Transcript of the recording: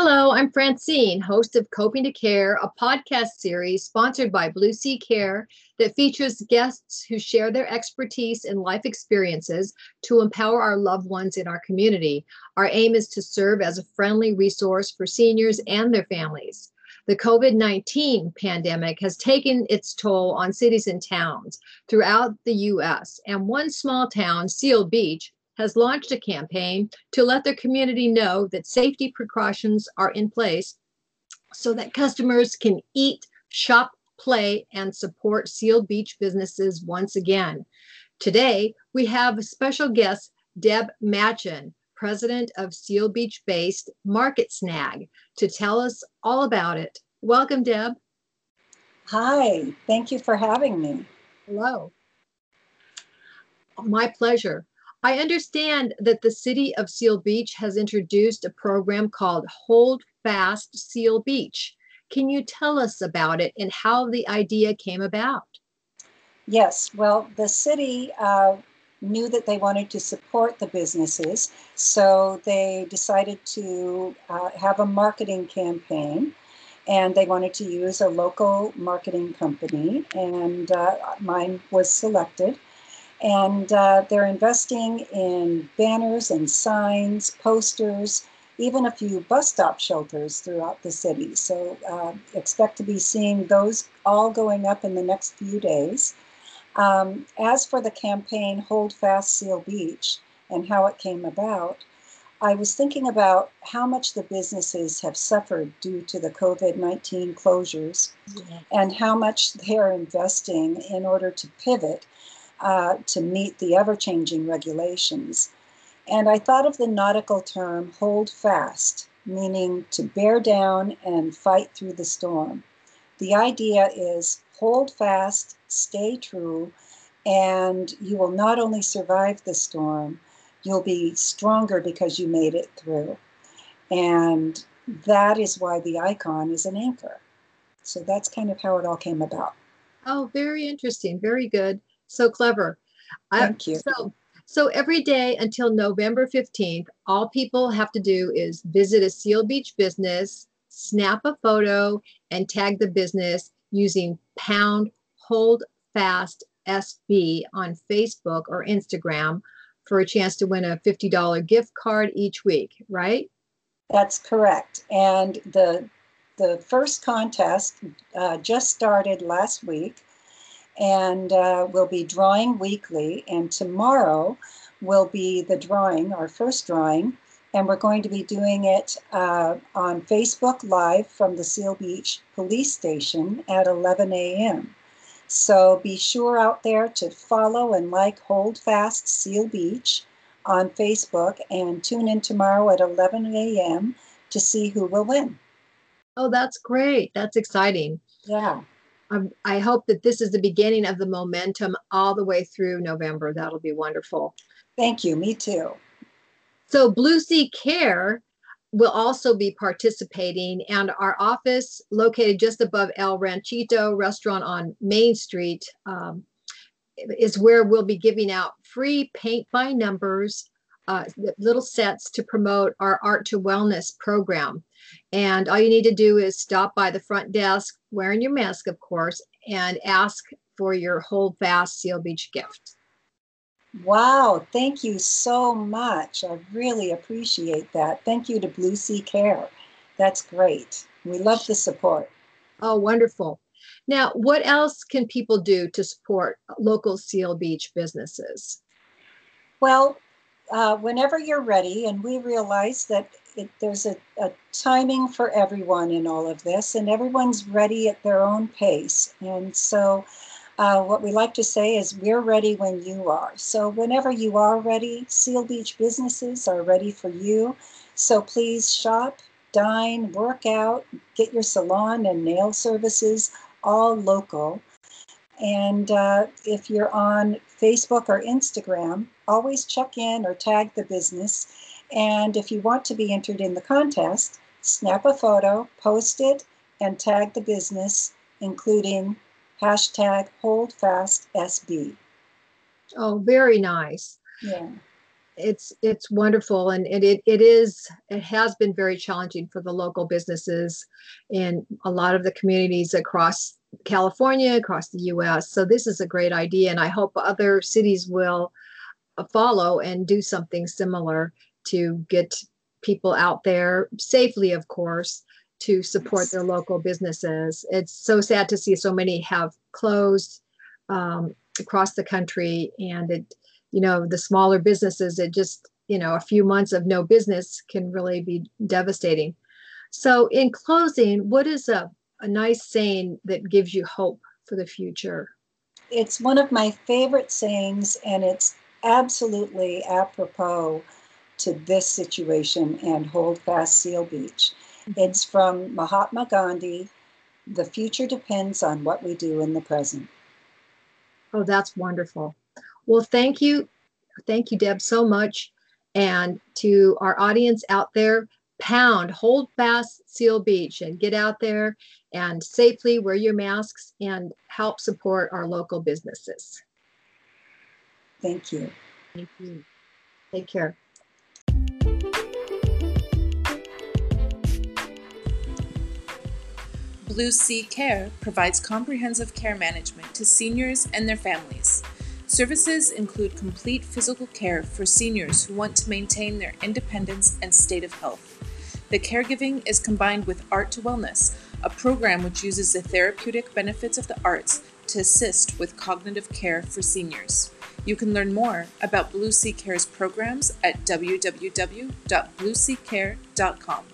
Hello, I'm Francine, host of Coping to Care, a podcast series sponsored by Blue Sea Care that features guests who share their expertise and life experiences to empower our loved ones in our community. Our aim is to serve as a friendly resource for seniors and their families. The COVID 19 pandemic has taken its toll on cities and towns throughout the US, and one small town, Seal Beach, has launched a campaign to let their community know that safety precautions are in place so that customers can eat, shop, play, and support Seal Beach businesses once again. Today, we have special guest Deb Machen, president of Seal Beach based Market Snag, to tell us all about it. Welcome, Deb. Hi, thank you for having me. Hello. My pleasure. I understand that the city of Seal Beach has introduced a program called Hold Fast Seal Beach. Can you tell us about it and how the idea came about? Yes, well, the city uh, knew that they wanted to support the businesses, so they decided to uh, have a marketing campaign. And they wanted to use a local marketing company, and uh, mine was selected. And uh, they're investing in banners and signs, posters, even a few bus stop shelters throughout the city. So uh, expect to be seeing those all going up in the next few days. Um, as for the campaign Hold Fast Seal Beach and how it came about, I was thinking about how much the businesses have suffered due to the COVID 19 closures yeah. and how much they're investing in order to pivot uh, to meet the ever changing regulations. And I thought of the nautical term hold fast, meaning to bear down and fight through the storm. The idea is hold fast, stay true, and you will not only survive the storm, you'll be stronger because you made it through. And that is why the icon is an anchor. So that's kind of how it all came about. Oh, very interesting. Very good. So clever. Thank I, you. So, so every day until November 15th, all people have to do is visit a Seal Beach business, snap a photo, and tag the business using pound hold fast SB on Facebook or Instagram for a chance to win a $50 gift card each week, right? That's correct. And the the first contest uh, just started last week and uh, we'll be drawing weekly. And tomorrow will be the drawing, our first drawing, and we're going to be doing it uh, on Facebook Live from the Seal Beach Police Station at 11 a.m. So be sure out there to follow and like Hold Fast Seal Beach on Facebook and tune in tomorrow at 11 a.m. to see who will win. Oh, that's great. That's exciting. Yeah. Um, I hope that this is the beginning of the momentum all the way through November. That'll be wonderful. Thank you. Me too. So, Blue Sea Care will also be participating, and our office, located just above El Ranchito restaurant on Main Street, um, is where we'll be giving out free paint by numbers uh, little sets to promote our Art to Wellness program. And all you need to do is stop by the front desk, wearing your mask, of course, and ask for your Hold Fast Seal Beach gift. Wow, thank you so much. I really appreciate that. Thank you to Blue Sea Care. That's great. We love the support. Oh, wonderful. Now, what else can people do to support local Seal Beach businesses? Well, uh, whenever you're ready, and we realize that it, there's a, a, timing for everyone in all of this, and everyone's ready at their own pace. And so, uh, what we like to say is, we're ready when you are. So, whenever you are ready, Seal Beach businesses are ready for you. So, please shop, dine, work out, get your salon and nail services all local. And uh, if you're on Facebook or Instagram, always check in or tag the business. And if you want to be entered in the contest, snap a photo, post it, and tag the business, including hashtag holdfastsb. Oh, very nice. Yeah. it's it's wonderful and, and it, it is it has been very challenging for the local businesses in a lot of the communities across california across the us so this is a great idea and i hope other cities will uh, follow and do something similar to get people out there safely of course to support their local businesses. It's so sad to see so many have closed um, across the country and it you know the smaller businesses it just you know a few months of no business can really be devastating. So in closing what is a, a nice saying that gives you hope for the future it's one of my favorite sayings and it's absolutely apropos to this situation and hold fast seal beach mm-hmm. it's from mahatma gandhi the future depends on what we do in the present oh that's wonderful well, thank you. Thank you, Deb, so much. And to our audience out there, pound, hold fast Seal Beach and get out there and safely wear your masks and help support our local businesses. Thank you. Thank you. Take care. Blue Sea Care provides comprehensive care management to seniors and their families. Services include complete physical care for seniors who want to maintain their independence and state of health. The caregiving is combined with Art to Wellness, a program which uses the therapeutic benefits of the arts to assist with cognitive care for seniors. You can learn more about Blue Sea Care's programs at www.blueseacare.com.